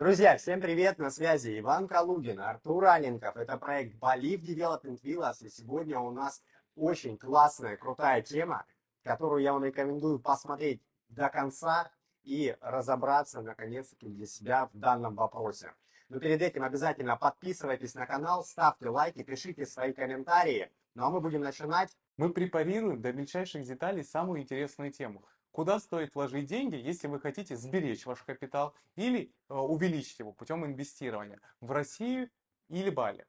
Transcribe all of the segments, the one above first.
Друзья, всем привет, на связи Иван Калугин, Артур Аленков. Это проект Болив Development Villas, и сегодня у нас очень классная, крутая тема, которую я вам рекомендую посмотреть до конца и разобраться, наконец-таки, для себя в данном вопросе. Но перед этим обязательно подписывайтесь на канал, ставьте лайки, пишите свои комментарии. Ну а мы будем начинать. Мы препарируем до мельчайших деталей самую интересную тему – Куда стоит вложить деньги, если вы хотите сберечь ваш капитал или э, увеличить его путем инвестирования в Россию или Бали?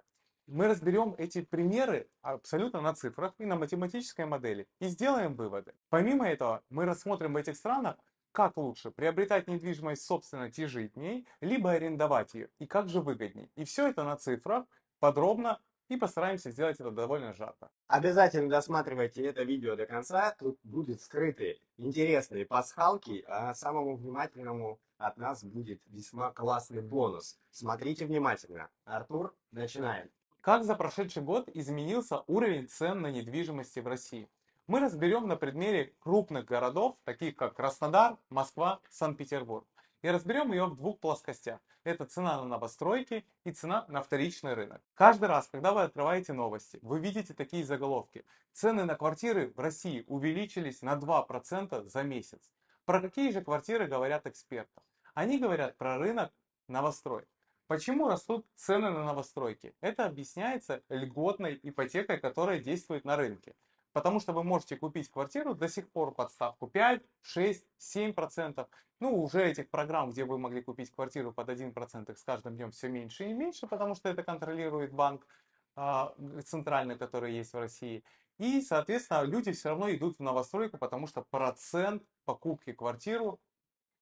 Мы разберем эти примеры абсолютно на цифрах и на математической модели и сделаем выводы. Помимо этого, мы рассмотрим в этих странах, как лучше приобретать недвижимость собственно и жить в ней, либо арендовать ее, и как же выгоднее. И все это на цифрах подробно и постараемся сделать это довольно жарко. Обязательно досматривайте это видео до конца, тут будут скрыты интересные пасхалки, а самому внимательному от нас будет весьма классный бонус. Смотрите внимательно. Артур, начинаем. Как за прошедший год изменился уровень цен на недвижимости в России? Мы разберем на предмере крупных городов, таких как Краснодар, Москва, Санкт-Петербург. И разберем ее в двух плоскостях. Это цена на новостройки и цена на вторичный рынок. Каждый раз, когда вы открываете новости, вы видите такие заголовки. Цены на квартиры в России увеличились на 2% за месяц. Про какие же квартиры говорят эксперты? Они говорят про рынок новостроек. Почему растут цены на новостройки? Это объясняется льготной ипотекой, которая действует на рынке. Потому что вы можете купить квартиру до сих пор под ставку 5, 6, 7 процентов. Ну, уже этих программ, где вы могли купить квартиру под 1 процент, с каждым днем все меньше и меньше, потому что это контролирует банк а, центральный, который есть в России. И, соответственно, люди все равно идут в новостройку, потому что процент покупки квартиры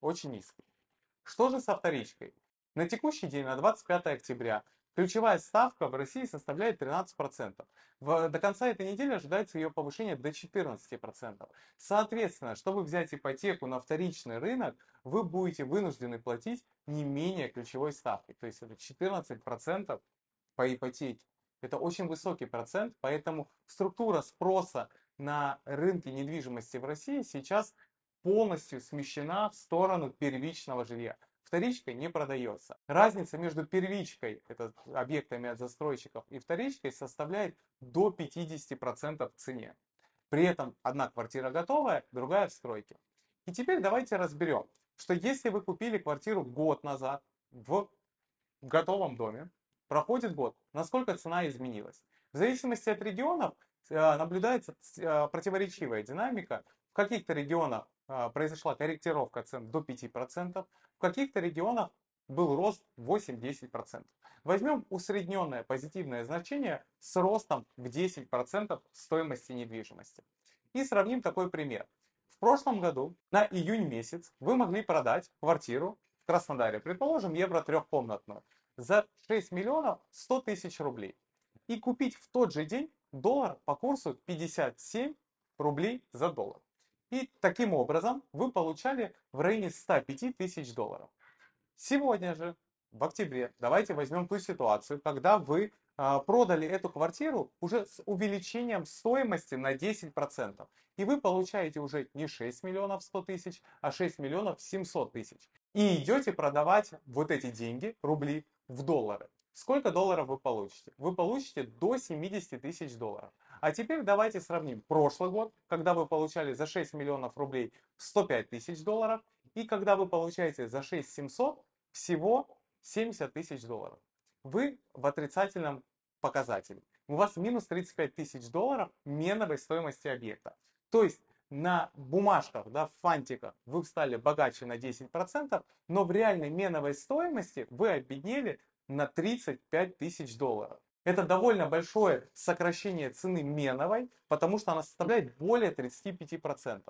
очень низкий. Что же со вторичкой? На текущий день, на 25 октября, Ключевая ставка в России составляет 13%. В, до конца этой недели ожидается ее повышение до 14%. Соответственно, чтобы взять ипотеку на вторичный рынок, вы будете вынуждены платить не менее ключевой ставки. То есть это 14% по ипотеке. Это очень высокий процент, поэтому структура спроса на рынке недвижимости в России сейчас полностью смещена в сторону первичного жилья вторичкой не продается. Разница между первичкой, это объектами от застройщиков, и вторичкой составляет до 50% в цене. При этом одна квартира готовая, другая в стройке. И теперь давайте разберем, что если вы купили квартиру год назад в готовом доме, проходит год, насколько цена изменилась. В зависимости от регионов э, наблюдается э, противоречивая динамика. В каких-то регионах произошла корректировка цен до 5%, в каких-то регионах был рост 8-10%. Возьмем усредненное позитивное значение с ростом в 10% стоимости недвижимости. И сравним такой пример. В прошлом году на июнь месяц вы могли продать квартиру в Краснодаре, предположим, евро трехкомнатную, за 6 миллионов 100 тысяч рублей. И купить в тот же день доллар по курсу 57 рублей за доллар. И таким образом вы получали в районе 105 тысяч долларов. Сегодня же, в октябре, давайте возьмем ту ситуацию, когда вы а, продали эту квартиру уже с увеличением стоимости на 10%. И вы получаете уже не 6 миллионов 100 тысяч, а 6 миллионов 700 тысяч. И идете продавать вот эти деньги, рубли, в доллары. Сколько долларов вы получите? Вы получите до 70 тысяч долларов. А теперь давайте сравним прошлый год, когда вы получали за 6 миллионов рублей 105 тысяч долларов, и когда вы получаете за 6 700 всего 70 тысяч долларов. Вы в отрицательном показателе. У вас минус 35 тысяч долларов меновой стоимости объекта. То есть на бумажках, да, в фантиках вы стали богаче на 10%, но в реальной меновой стоимости вы обеднели на 35 тысяч долларов. Это довольно большое сокращение цены меновой, потому что она составляет более 35%.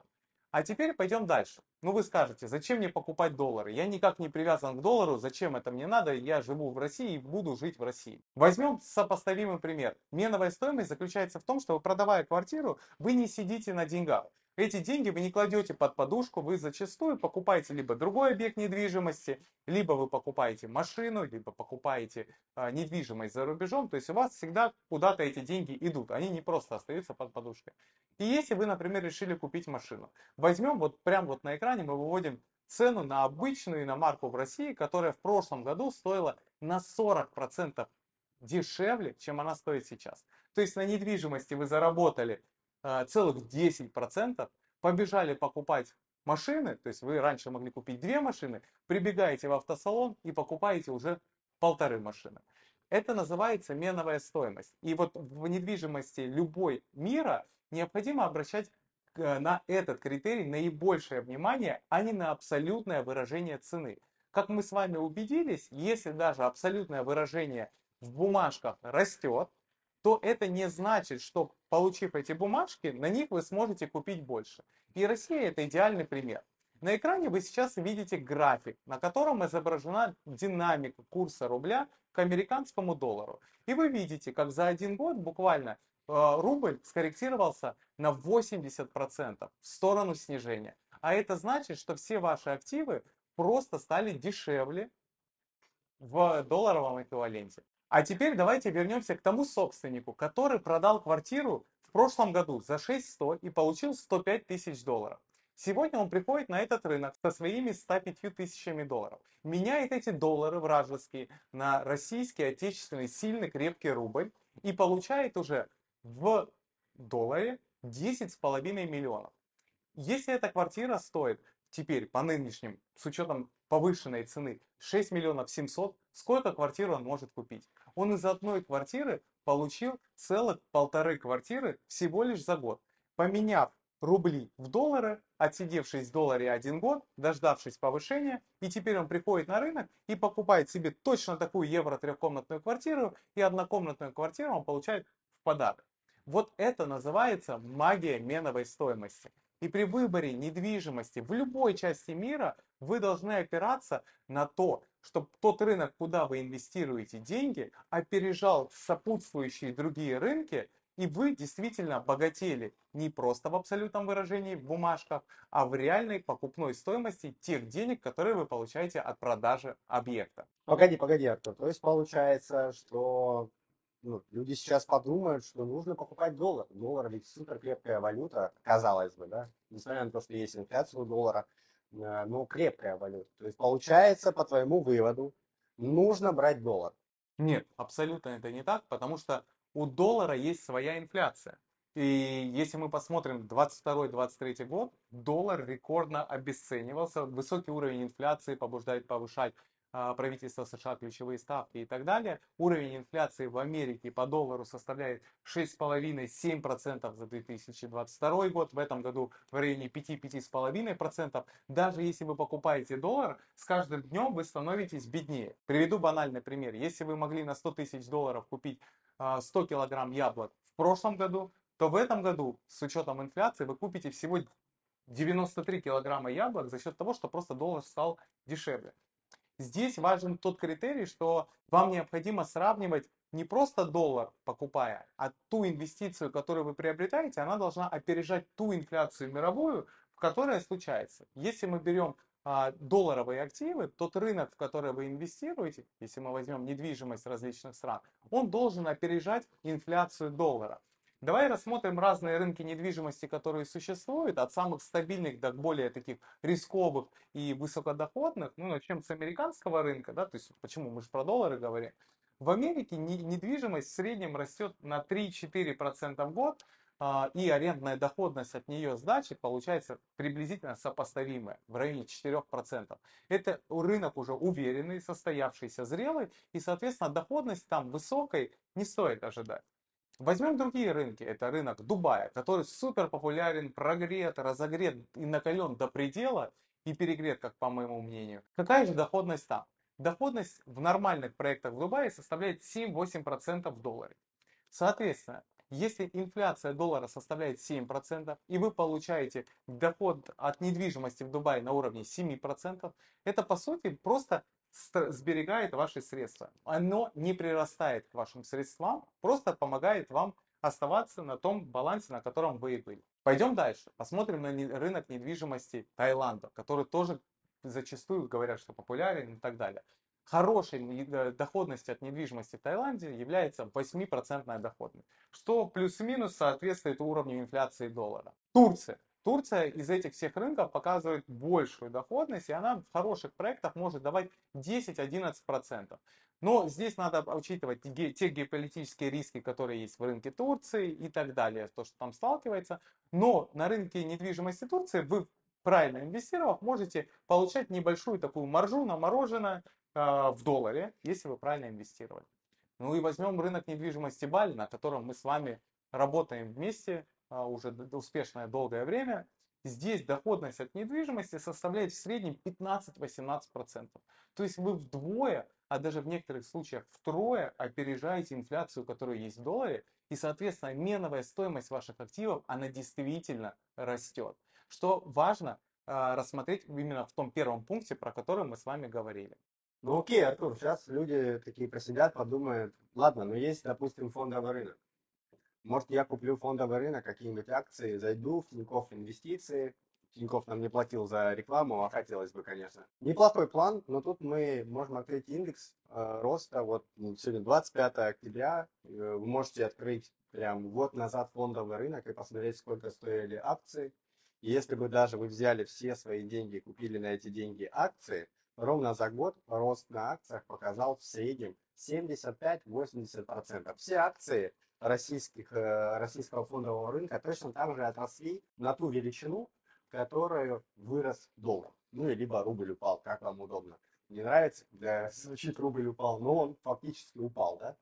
А теперь пойдем дальше. Ну вы скажете, зачем мне покупать доллары? Я никак не привязан к доллару, зачем это мне надо? Я живу в России и буду жить в России. Возьмем сопоставимый пример. Меновая стоимость заключается в том, что вы продавая квартиру, вы не сидите на деньгах. Эти деньги вы не кладете под подушку, вы зачастую покупаете либо другой объект недвижимости, либо вы покупаете машину, либо покупаете а, недвижимость за рубежом. То есть у вас всегда куда-то эти деньги идут, они не просто остаются под подушкой. И если вы, например, решили купить машину, возьмем вот прямо вот на экране мы выводим цену на обычную иномарку в России, которая в прошлом году стоила на 40% дешевле, чем она стоит сейчас. То есть на недвижимости вы заработали э, целых 10%, побежали покупать машины, то есть вы раньше могли купить две машины, прибегаете в автосалон и покупаете уже полторы машины. Это называется меновая стоимость. И вот в недвижимости любой мира необходимо обращать э, на этот критерий наибольшее внимание, а не на абсолютное выражение цены. Как мы с вами убедились, если даже абсолютное выражение в бумажках растет, то это не значит, что получив эти бумажки, на них вы сможете купить больше. И Россия это идеальный пример. На экране вы сейчас видите график, на котором изображена динамика курса рубля к американскому доллару. И вы видите, как за один год буквально э, рубль скорректировался на 80% в сторону снижения. А это значит, что все ваши активы просто стали дешевле в долларовом эквиваленте. А теперь давайте вернемся к тому собственнику, который продал квартиру в прошлом году за 600 и получил 105 тысяч долларов. Сегодня он приходит на этот рынок со своими 105 тысячами долларов, меняет эти доллары вражеские на российский, отечественный, сильный, крепкий рубль и получает уже в долларе 10,5 миллионов. Если эта квартира стоит теперь по нынешним, с учетом повышенной цены, 6 миллионов 700, сколько квартир он может купить? Он из одной квартиры получил целых полторы квартиры всего лишь за год. Поменяв рубли в доллары, отсидевшись в долларе один год, дождавшись повышения, и теперь он приходит на рынок и покупает себе точно такую евро трехкомнатную квартиру, и однокомнатную квартиру он получает в подарок. Вот это называется магия меновой стоимости. И при выборе недвижимости в любой части мира вы должны опираться на то, чтобы тот рынок, куда вы инвестируете деньги, опережал сопутствующие другие рынки, и вы действительно богатели не просто в абсолютном выражении в бумажках, а в реальной покупной стоимости тех денег, которые вы получаете от продажи объекта. Погоди, погоди, Артур. То есть получается, что ну, люди сейчас подумают, что нужно покупать доллар. Доллар ведь супер крепкая валюта, казалось бы, да, несмотря на то, что есть инфляция у доллара, э, но крепкая валюта. То есть получается, по твоему выводу, нужно брать доллар. Нет, абсолютно это не так, потому что у доллара есть своя инфляция. И если мы посмотрим 22-23 год, доллар рекордно обесценивался, высокий уровень инфляции побуждает повышать правительства США ключевые ставки и так далее. Уровень инфляции в Америке по доллару составляет 6,5-7% за 2022 год. В этом году в районе 5-5,5%. Даже если вы покупаете доллар, с каждым днем вы становитесь беднее. Приведу банальный пример. Если вы могли на 100 тысяч долларов купить 100 а, килограмм яблок в прошлом году, то в этом году с учетом инфляции вы купите всего 93 килограмма яблок за счет того, что просто доллар стал дешевле. Здесь важен тот критерий, что вам необходимо сравнивать не просто доллар покупая, а ту инвестицию, которую вы приобретаете, она должна опережать ту инфляцию мировую, в которой случается. Если мы берем а, долларовые активы, тот рынок, в который вы инвестируете, если мы возьмем недвижимость различных стран, он должен опережать инфляцию доллара. Давай рассмотрим разные рынки недвижимости, которые существуют, от самых стабильных до более таких рисковых и высокодоходных. Ну, начнем с американского рынка, да, то есть почему мы же про доллары говорим. В Америке недвижимость в среднем растет на 3-4% в год, а, и арендная доходность от нее сдачи получается приблизительно сопоставимая, в районе 4%. Это рынок уже уверенный, состоявшийся, зрелый, и, соответственно, доходность там высокой не стоит ожидать. Возьмем другие рынки. Это рынок Дубая, который супер популярен, прогрет, разогрет и накален до предела и перегрет, как по моему мнению. Какая же доходность там? Доходность в нормальных проектах в Дубае составляет 7-8% в долларе. Соответственно, если инфляция доллара составляет 7%, и вы получаете доход от недвижимости в Дубае на уровне 7%, это по сути просто сберегает ваши средства. Оно не прирастает к вашим средствам, просто помогает вам оставаться на том балансе, на котором вы и были. Пойдем дальше. Посмотрим на рынок недвижимости Таиланда, который тоже зачастую говорят, что популярен и так далее. Хорошей э, доходностью от недвижимости в Таиланде является 8% доходность, что плюс-минус соответствует уровню инфляции доллара. Турция. Турция из этих всех рынков показывает большую доходность, и она в хороших проектах может давать 10-11%. Но здесь надо учитывать те геополитические риски, которые есть в рынке Турции и так далее, то, что там сталкивается. Но на рынке недвижимости Турции вы правильно инвестировав, можете получать небольшую такую маржу на мороженое э, в долларе, если вы правильно инвестировали. Ну и возьмем рынок недвижимости Бали, на котором мы с вами работаем вместе уже успешное долгое время. Здесь доходность от недвижимости составляет в среднем 15-18%. То есть вы вдвое, а даже в некоторых случаях втрое опережаете инфляцию, которая есть в долларе. И, соответственно, меновая стоимость ваших активов, она действительно растет. Что важно э, рассмотреть именно в том первом пункте, про который мы с вами говорили. Ну окей, Артур, сейчас люди такие просидят, подумают, ладно, но есть, допустим, фондовый рынок. Может, я куплю фондовый рынок, какие-нибудь акции, зайду в Тинькофф инвестиции. Тинькофф нам не платил за рекламу, а хотелось бы, конечно. Неплохой план, но тут мы можем открыть индекс э, роста. Вот сегодня 25 октября. Э, вы можете открыть прям год назад фондовый рынок и посмотреть, сколько стоили акции. И если бы даже вы взяли все свои деньги купили на эти деньги акции, ровно за год рост на акциях показал в среднем 75-80%. Все акции российских, э, российского фондового рынка точно так же отросли на ту величину, которую вырос доллар. Ну, и либо рубль упал, как вам удобно. Не нравится, да, звучит рубль упал, но он фактически упал, да.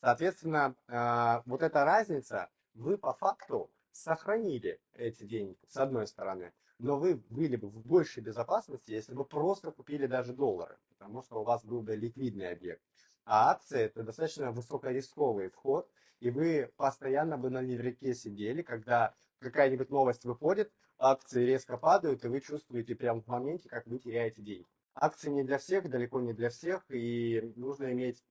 Соответственно, э, вот эта разница, вы по факту сохранили эти деньги, с одной стороны, но вы были бы в большей безопасности, если бы просто купили даже доллары, потому что у вас был бы ликвидный объект. А акции это достаточно высокорисковый вход, и вы постоянно бы на невреке сидели, когда какая-нибудь новость выходит, акции резко падают, и вы чувствуете прямо в моменте, как вы теряете деньги. Акции не для всех, далеко не для всех, и нужно иметь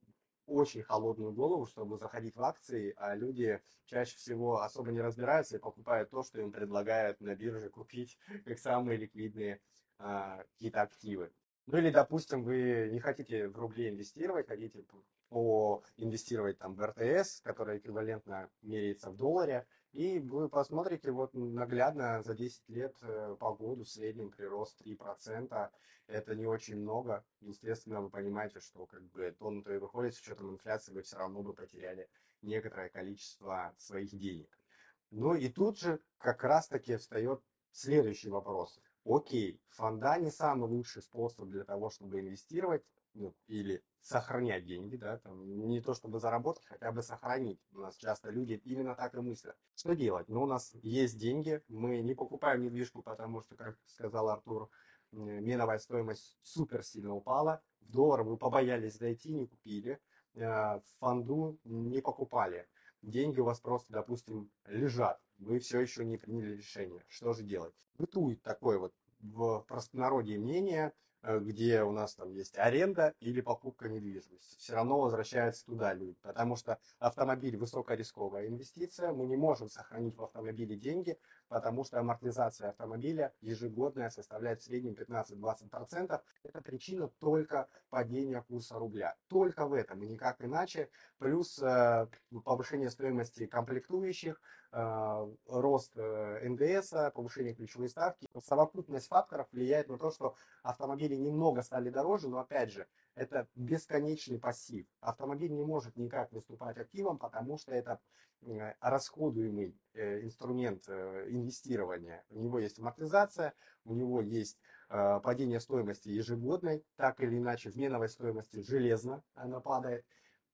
очень холодную голову, чтобы заходить в акции, а люди чаще всего особо не разбираются и покупают то, что им предлагают на бирже купить, как самые ликвидные а, какие-то активы. Ну или, допустим, вы не хотите в рубли инвестировать, хотите по инвестировать там в РТС, который эквивалентно меряется в долларе, и вы посмотрите вот наглядно за 10 лет э, по году в среднем прирост 3%. Это не очень много. Естественно, вы понимаете, что как бы тон то и выходит, с учетом инфляции вы все равно бы потеряли некоторое количество своих денег. Ну и тут же как раз таки встает следующий вопрос. Окей, фонда не самый лучший способ для того, чтобы инвестировать ну, или сохранять деньги, да, там, не то чтобы заработать, хотя бы сохранить. У нас часто люди именно так и мыслят. Что делать? Ну, у нас есть деньги, мы не покупаем недвижку, потому что, как сказал Артур, меновая стоимость супер сильно упала, в доллар вы побоялись зайти, не купили, э, в фонду не покупали. Деньги у вас просто, допустим, лежат, вы все еще не приняли решение. Что же делать? Бытует такое вот в простонародье мнение, где у нас там есть аренда или покупка недвижимости. Все равно возвращаются туда люди, потому что автомобиль высокорисковая инвестиция, мы не можем сохранить в автомобиле деньги, потому что амортизация автомобиля ежегодная составляет в среднем 15-20%. Это причина только падения курса рубля. Только в этом и никак иначе. Плюс э, повышение стоимости комплектующих, э, рост э, НДС, повышение ключевой ставки. Совокупность факторов влияет на то, что автомобили немного стали дороже, но опять же, это бесконечный пассив. Автомобиль не может никак выступать активом, потому что это расходуемый э, инструмент э, инвестирования. У него есть амортизация, у него есть э, падение стоимости ежегодной, так или иначе в меновой стоимости железно она падает.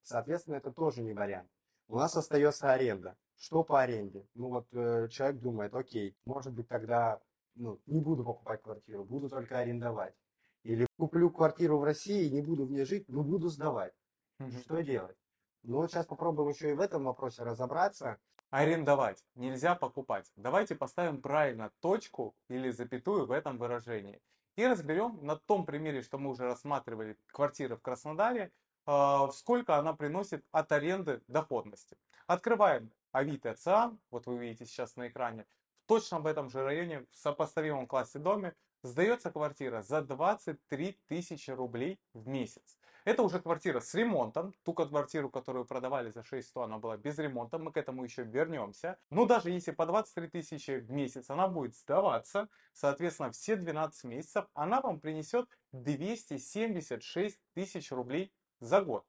Соответственно, это тоже не вариант. У нас остается аренда. Что по аренде? Ну вот человек думает, окей, может быть тогда ну, не буду покупать квартиру, буду только арендовать. Или куплю квартиру в России, не буду в ней жить, но буду сдавать. Mm-hmm. Что делать? Ну вот сейчас попробуем еще и в этом вопросе разобраться. Арендовать нельзя покупать. Давайте поставим правильно точку или запятую в этом выражении. И разберем на том примере, что мы уже рассматривали квартиры в Краснодаре, а, сколько она приносит от аренды доходности. Открываем Авито Циан, вот вы видите сейчас на экране, в точно в этом же районе, в сопоставимом классе доме, сдается квартира за 23 тысячи рублей в месяц. Это уже квартира с ремонтом. Ту квартиру, которую продавали за 6100, она была без ремонта. Мы к этому еще вернемся. Но даже если по 23 тысячи в месяц она будет сдаваться, соответственно, все 12 месяцев она вам принесет 276 тысяч рублей за год.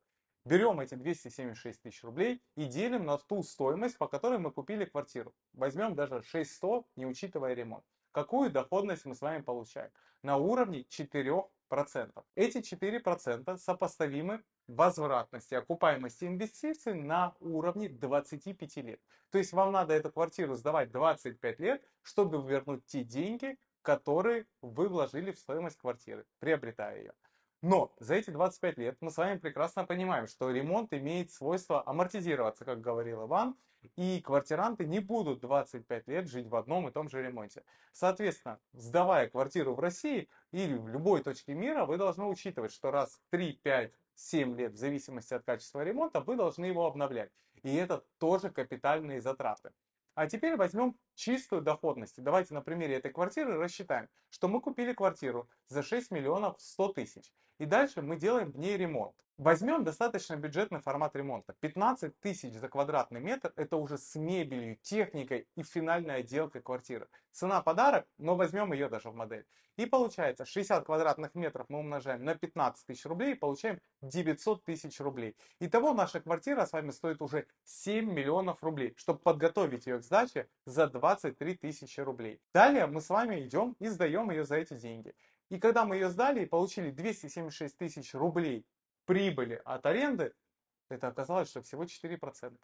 Берем эти 276 тысяч рублей и делим на ту стоимость, по которой мы купили квартиру. Возьмем даже 600, не учитывая ремонт. Какую доходность мы с вами получаем? На уровне 4%. Эти 4% сопоставимы возвратности окупаемости инвестиций на уровне 25 лет. То есть вам надо эту квартиру сдавать 25 лет, чтобы вернуть те деньги, которые вы вложили в стоимость квартиры, приобретая ее. Но за эти 25 лет мы с вами прекрасно понимаем, что ремонт имеет свойство амортизироваться, как говорил Иван, и квартиранты не будут 25 лет жить в одном и том же ремонте. Соответственно, сдавая квартиру в России или в любой точке мира, вы должны учитывать, что раз в 3, 5, 7 лет, в зависимости от качества ремонта, вы должны его обновлять. И это тоже капитальные затраты. А теперь возьмем чистую доходность. Давайте на примере этой квартиры рассчитаем, что мы купили квартиру за 6 миллионов 100 тысяч. И дальше мы делаем в ней ремонт. Возьмем достаточно бюджетный формат ремонта. 15 тысяч за квадратный метр – это уже с мебелью, техникой и финальной отделкой квартиры. Цена подарок, но возьмем ее даже в модель. И получается 60 квадратных метров мы умножаем на 15 тысяч рублей и получаем 900 тысяч рублей. Итого наша квартира с вами стоит уже 7 миллионов рублей, чтобы подготовить ее к сдаче за 23 тысячи рублей. Далее мы с вами идем и сдаем ее за эти деньги. И когда мы ее сдали и получили 276 тысяч рублей прибыли от аренды, это оказалось, что всего 4%.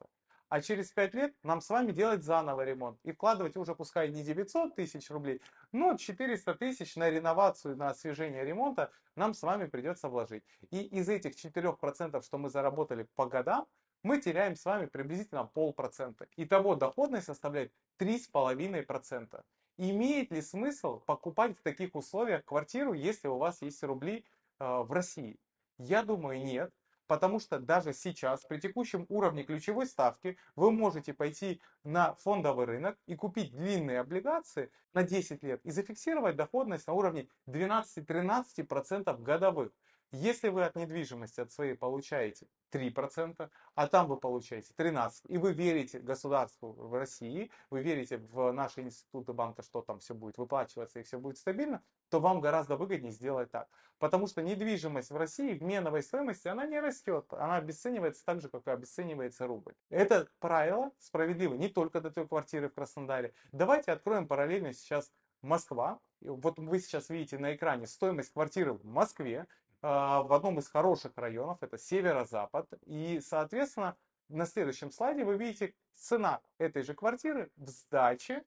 А через 5 лет нам с вами делать заново ремонт и вкладывать уже пускай не 900 тысяч рублей, но 400 тысяч на реновацию, на освежение ремонта нам с вами придется вложить. И из этих 4%, что мы заработали по годам, мы теряем с вами приблизительно полпроцента. Итого доходность составляет 3,5%. Имеет ли смысл покупать в таких условиях квартиру, если у вас есть рубли э, в России? Я думаю, нет. Потому что даже сейчас, при текущем уровне ключевой ставки, вы можете пойти на фондовый рынок и купить длинные облигации на 10 лет и зафиксировать доходность на уровне 12-13% годовых. Если вы от недвижимости от своей получаете 3%, а там вы получаете 13%, и вы верите государству в России, вы верите в наши институты банка, что там все будет выплачиваться и все будет стабильно, то вам гораздо выгоднее сделать так. Потому что недвижимость в России в меновой стоимости, она не растет, она обесценивается так же, как и обесценивается рубль. Это правило справедливо не только для той квартиры в Краснодаре. Давайте откроем параллельно сейчас Москва. Вот вы сейчас видите на экране стоимость квартиры в Москве. А, в одном из хороших районов, это северо-запад. И, соответственно, на следующем слайде вы видите цена этой же квартиры в сдаче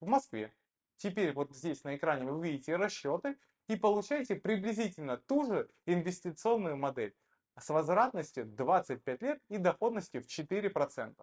в Москве. Теперь вот здесь на экране вы видите расчеты и получаете приблизительно ту же инвестиционную модель с возвратностью 25 лет и доходностью в 4%.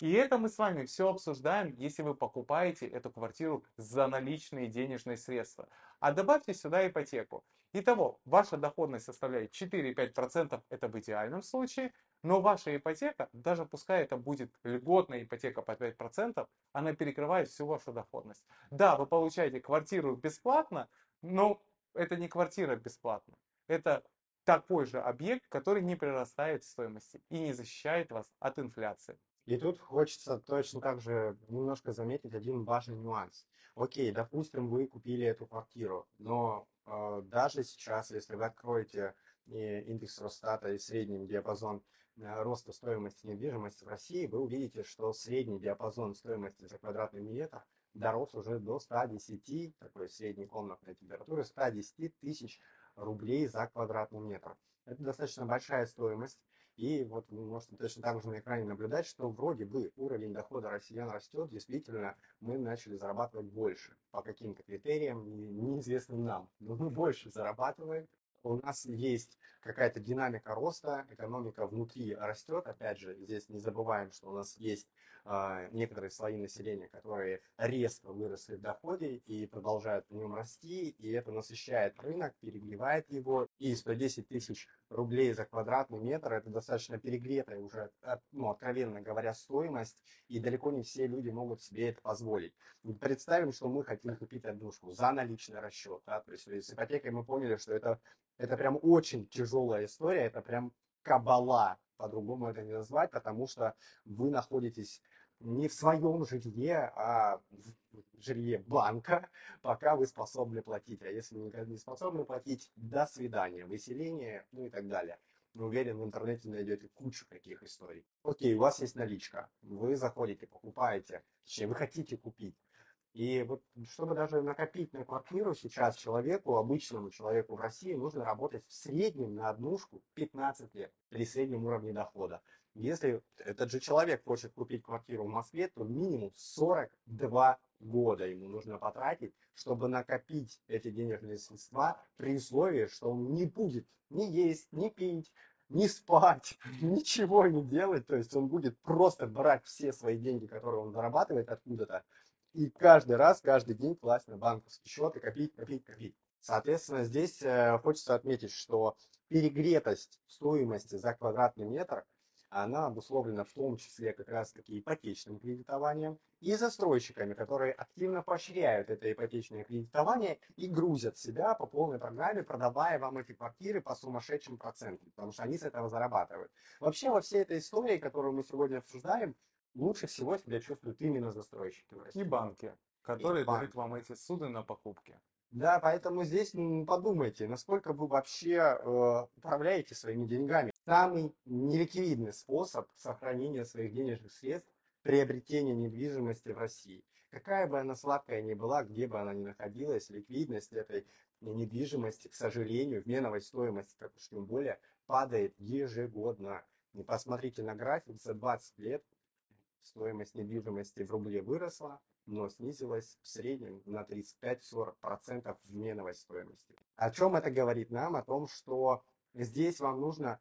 И это мы с вами все обсуждаем, если вы покупаете эту квартиру за наличные денежные средства. А добавьте сюда ипотеку. Итого, ваша доходность составляет 4-5%, это в идеальном случае, но ваша ипотека, даже пускай это будет льготная ипотека по 5%, она перекрывает всю вашу доходность. Да, вы получаете квартиру бесплатно, но это не квартира бесплатно. Это такой же объект, который не прирастает в стоимости и не защищает вас от инфляции. И тут хочется точно так же немножко заметить один важный нюанс. Окей, допустим, вы купили эту квартиру, но даже сейчас, если вы откроете э, индекс Росстата и средний диапазон э, роста стоимости недвижимости в России, вы увидите, что средний диапазон стоимости за квадратный метр дорос уже до 110, такой средней комнатной температуры, 110 тысяч рублей за квадратный метр. Это достаточно большая стоимость. И вот вы можете точно так же на экране наблюдать, что вроде бы уровень дохода россиян растет, действительно мы начали зарабатывать больше. По каким-то критериям, неизвестным нам, но мы больше зарабатываем. У нас есть какая-то динамика роста, экономика внутри растет. Опять же, здесь не забываем, что у нас есть некоторые слои населения, которые резко выросли в доходе и продолжают в нем расти, и это насыщает рынок, перегревает его, и 110 тысяч рублей за квадратный метр. Это достаточно перегретая уже, ну, откровенно говоря, стоимость, и далеко не все люди могут себе это позволить. Представим, что мы хотим купить однушку за наличный расчет. Да? То есть с ипотекой мы поняли, что это, это прям очень тяжелая история, это прям кабала, по-другому это не назвать, потому что вы находитесь не в своем жилье, а в жилье банка, пока вы способны платить. А если вы не способны платить, до свидания, выселение, ну и так далее. Уверен, в интернете найдете кучу таких историй. Окей, у вас есть наличка, вы заходите, покупаете, точнее, вы хотите купить. И вот чтобы даже накопить на квартиру сейчас человеку, обычному человеку в России, нужно работать в среднем на однушку 15 лет при среднем уровне дохода. Если этот же человек хочет купить квартиру в Москве, то минимум 42 года ему нужно потратить, чтобы накопить эти денежные средства при условии, что он не будет ни есть, ни пить, не спать, ничего не делать. То есть он будет просто брать все свои деньги, которые он зарабатывает откуда-то, и каждый раз, каждый день класть на банковский счет и копить, копить, копить. Соответственно, здесь э, хочется отметить, что перегретость стоимости за квадратный метр, она обусловлена в том числе как раз таки ипотечным кредитованием и застройщиками, которые активно поощряют это ипотечное кредитование и грузят себя по полной программе, продавая вам эти квартиры по сумасшедшим процентам, потому что они с этого зарабатывают. Вообще во всей этой истории, которую мы сегодня обсуждаем, лучше всего себя чувствуют именно застройщики. И банки, которые и дают вам эти суды на покупки. Да, поэтому здесь подумайте, насколько вы вообще э, управляете своими деньгами. Самый неликвидный способ сохранения своих денежных средств – приобретение недвижимости в России. Какая бы она сладкая ни была, где бы она ни находилась, ликвидность этой недвижимости, к сожалению, в меновой стоимости, так уж тем более, падает ежегодно. И посмотрите на график, за 20 лет стоимость недвижимости в рубле выросла, но снизилась в среднем на 35-40% в меновой стоимости. О чем это говорит нам? О том, что здесь вам нужно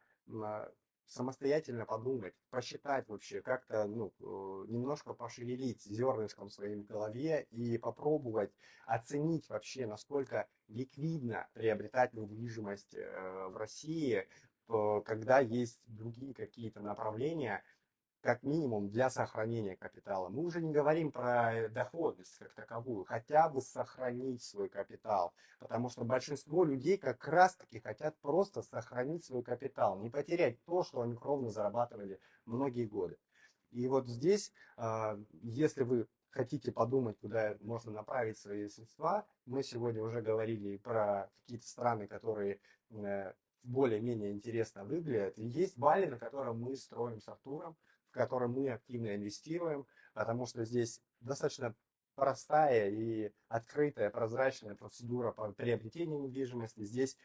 самостоятельно подумать, посчитать вообще, как-то ну, э, немножко пошевелить зернышком в своей голове и попробовать оценить вообще, насколько ликвидно приобретать недвижимость э, в России, э, когда есть другие какие-то направления, как минимум для сохранения капитала. Мы уже не говорим про доходность как таковую, хотя бы сохранить свой капитал, потому что большинство людей как раз-таки хотят просто сохранить свой капитал, не потерять то, что они кровно зарабатывали многие годы. И вот здесь, а, если вы хотите подумать, куда можно направить свои средства, мы сегодня уже говорили про какие-то страны, которые э, более-менее интересно выглядят. И есть Бали, на котором мы строим с Артуром в котором мы активно инвестируем, потому что здесь достаточно простая и открытая, прозрачная процедура по приобретению недвижимости. Здесь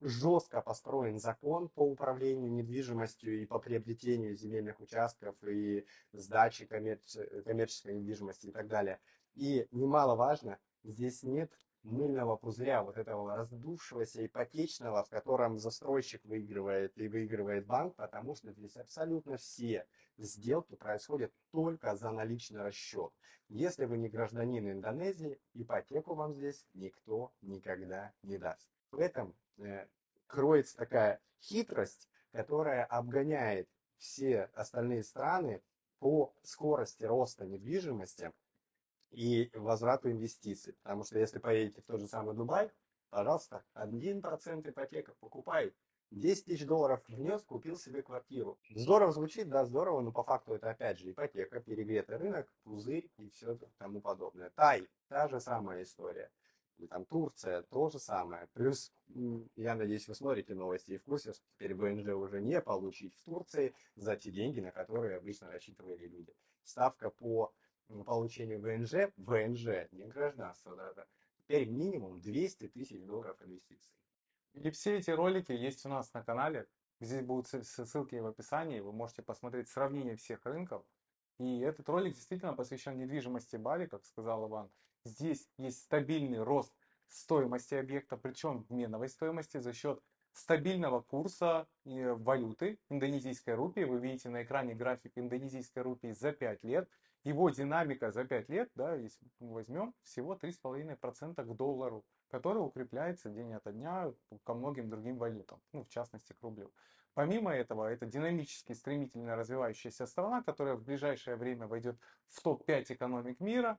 жестко построен закон по управлению недвижимостью и по приобретению земельных участков и сдачи коммерческой недвижимости и так далее. И немаловажно, здесь нет мыльного пузыря, вот этого раздувшегося ипотечного, в котором застройщик выигрывает и выигрывает банк, потому что здесь абсолютно все сделки происходят только за наличный расчет. Если вы не гражданин Индонезии, ипотеку вам здесь никто никогда не даст. В этом э, кроется такая хитрость, которая обгоняет все остальные страны по скорости роста недвижимости и возврату инвестиций. Потому что если поедете в тот же самый Дубай, пожалуйста, 1% ипотека, покупай. 10 тысяч долларов внес, купил себе квартиру. Здорово звучит, да, здорово, но по факту это опять же ипотека, перегретый рынок, пузырь и все тому подобное. Тай, та же самая история. И там Турция, то же самое. Плюс, я надеюсь, вы смотрите новости и в курсе, что теперь ВНЖ уже не получить в Турции за те деньги, на которые обычно рассчитывали люди. Ставка по получению ВНЖ, ВНЖ, не гражданство, да, теперь минимум 200 тысяч долларов инвестиций. И все эти ролики есть у нас на канале. Здесь будут ссылки в описании. Вы можете посмотреть сравнение всех рынков. И этот ролик действительно посвящен недвижимости Бали, как сказал Иван. Здесь есть стабильный рост стоимости объекта, причем меновой стоимости за счет стабильного курса валюты индонезийской рупии. Вы видите на экране график индонезийской рупии за 5 лет. Его динамика за 5 лет, да, если мы возьмем, всего 3,5% к доллару. который укрепляется день ото дня ко многим другим валютам, ну, в частности, к рублю. Помимо этого, это динамически, стремительно развивающаяся страна, которая в ближайшее время войдет в топ-5 экономик мира.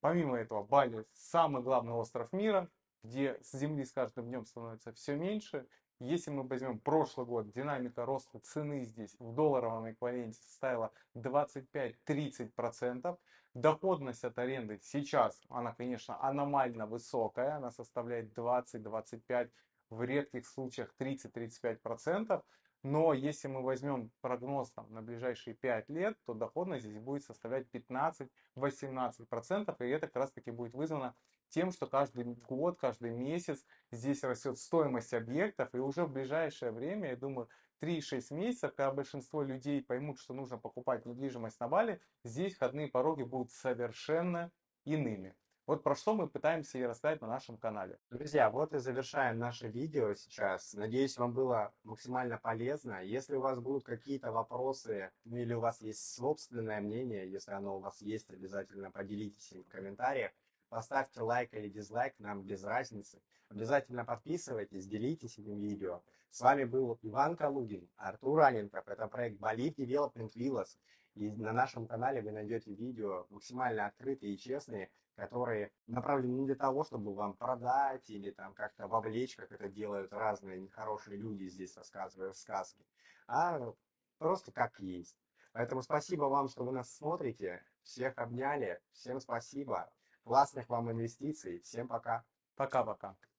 Помимо этого, Бали самый главный остров мира, где с земли с каждым днем становится все меньше. Если мы возьмем прошлый год, динамика роста цены здесь в долларовом эквиваленте составила 25-30%. Доходность от аренды сейчас, она, конечно, аномально высокая, она составляет 20-25%, в редких случаях 30-35%. Но если мы возьмем прогноз там, на ближайшие 5 лет, то доходность здесь будет составлять 15-18%. И это как раз таки будет вызвано тем, что каждый год, каждый месяц здесь растет стоимость объектов. И уже в ближайшее время, я думаю, 3-6 месяцев, когда большинство людей поймут, что нужно покупать недвижимость на Бали, здесь входные пороги будут совершенно иными. Вот про что мы пытаемся и рассказать на нашем канале. Друзья, вот и завершаем наше видео сейчас. Надеюсь, вам было максимально полезно. Если у вас будут какие-то вопросы ну, или у вас есть собственное мнение, если оно у вас есть, обязательно поделитесь им в комментариях. Поставьте лайк или дизлайк, нам без разницы. Обязательно подписывайтесь, делитесь этим видео. С вами был Иван Калугин, Артур Аненков. Это проект Болив Development Villas. И на нашем канале вы найдете видео максимально открытые и честные, которые направлены не для того, чтобы вам продать или там как-то вовлечь, как это делают разные нехорошие люди здесь, рассказывая сказки, а просто как есть. Поэтому спасибо вам, что вы нас смотрите. Всех обняли. Всем спасибо. Классных вам инвестиций. Всем пока. Пока-пока.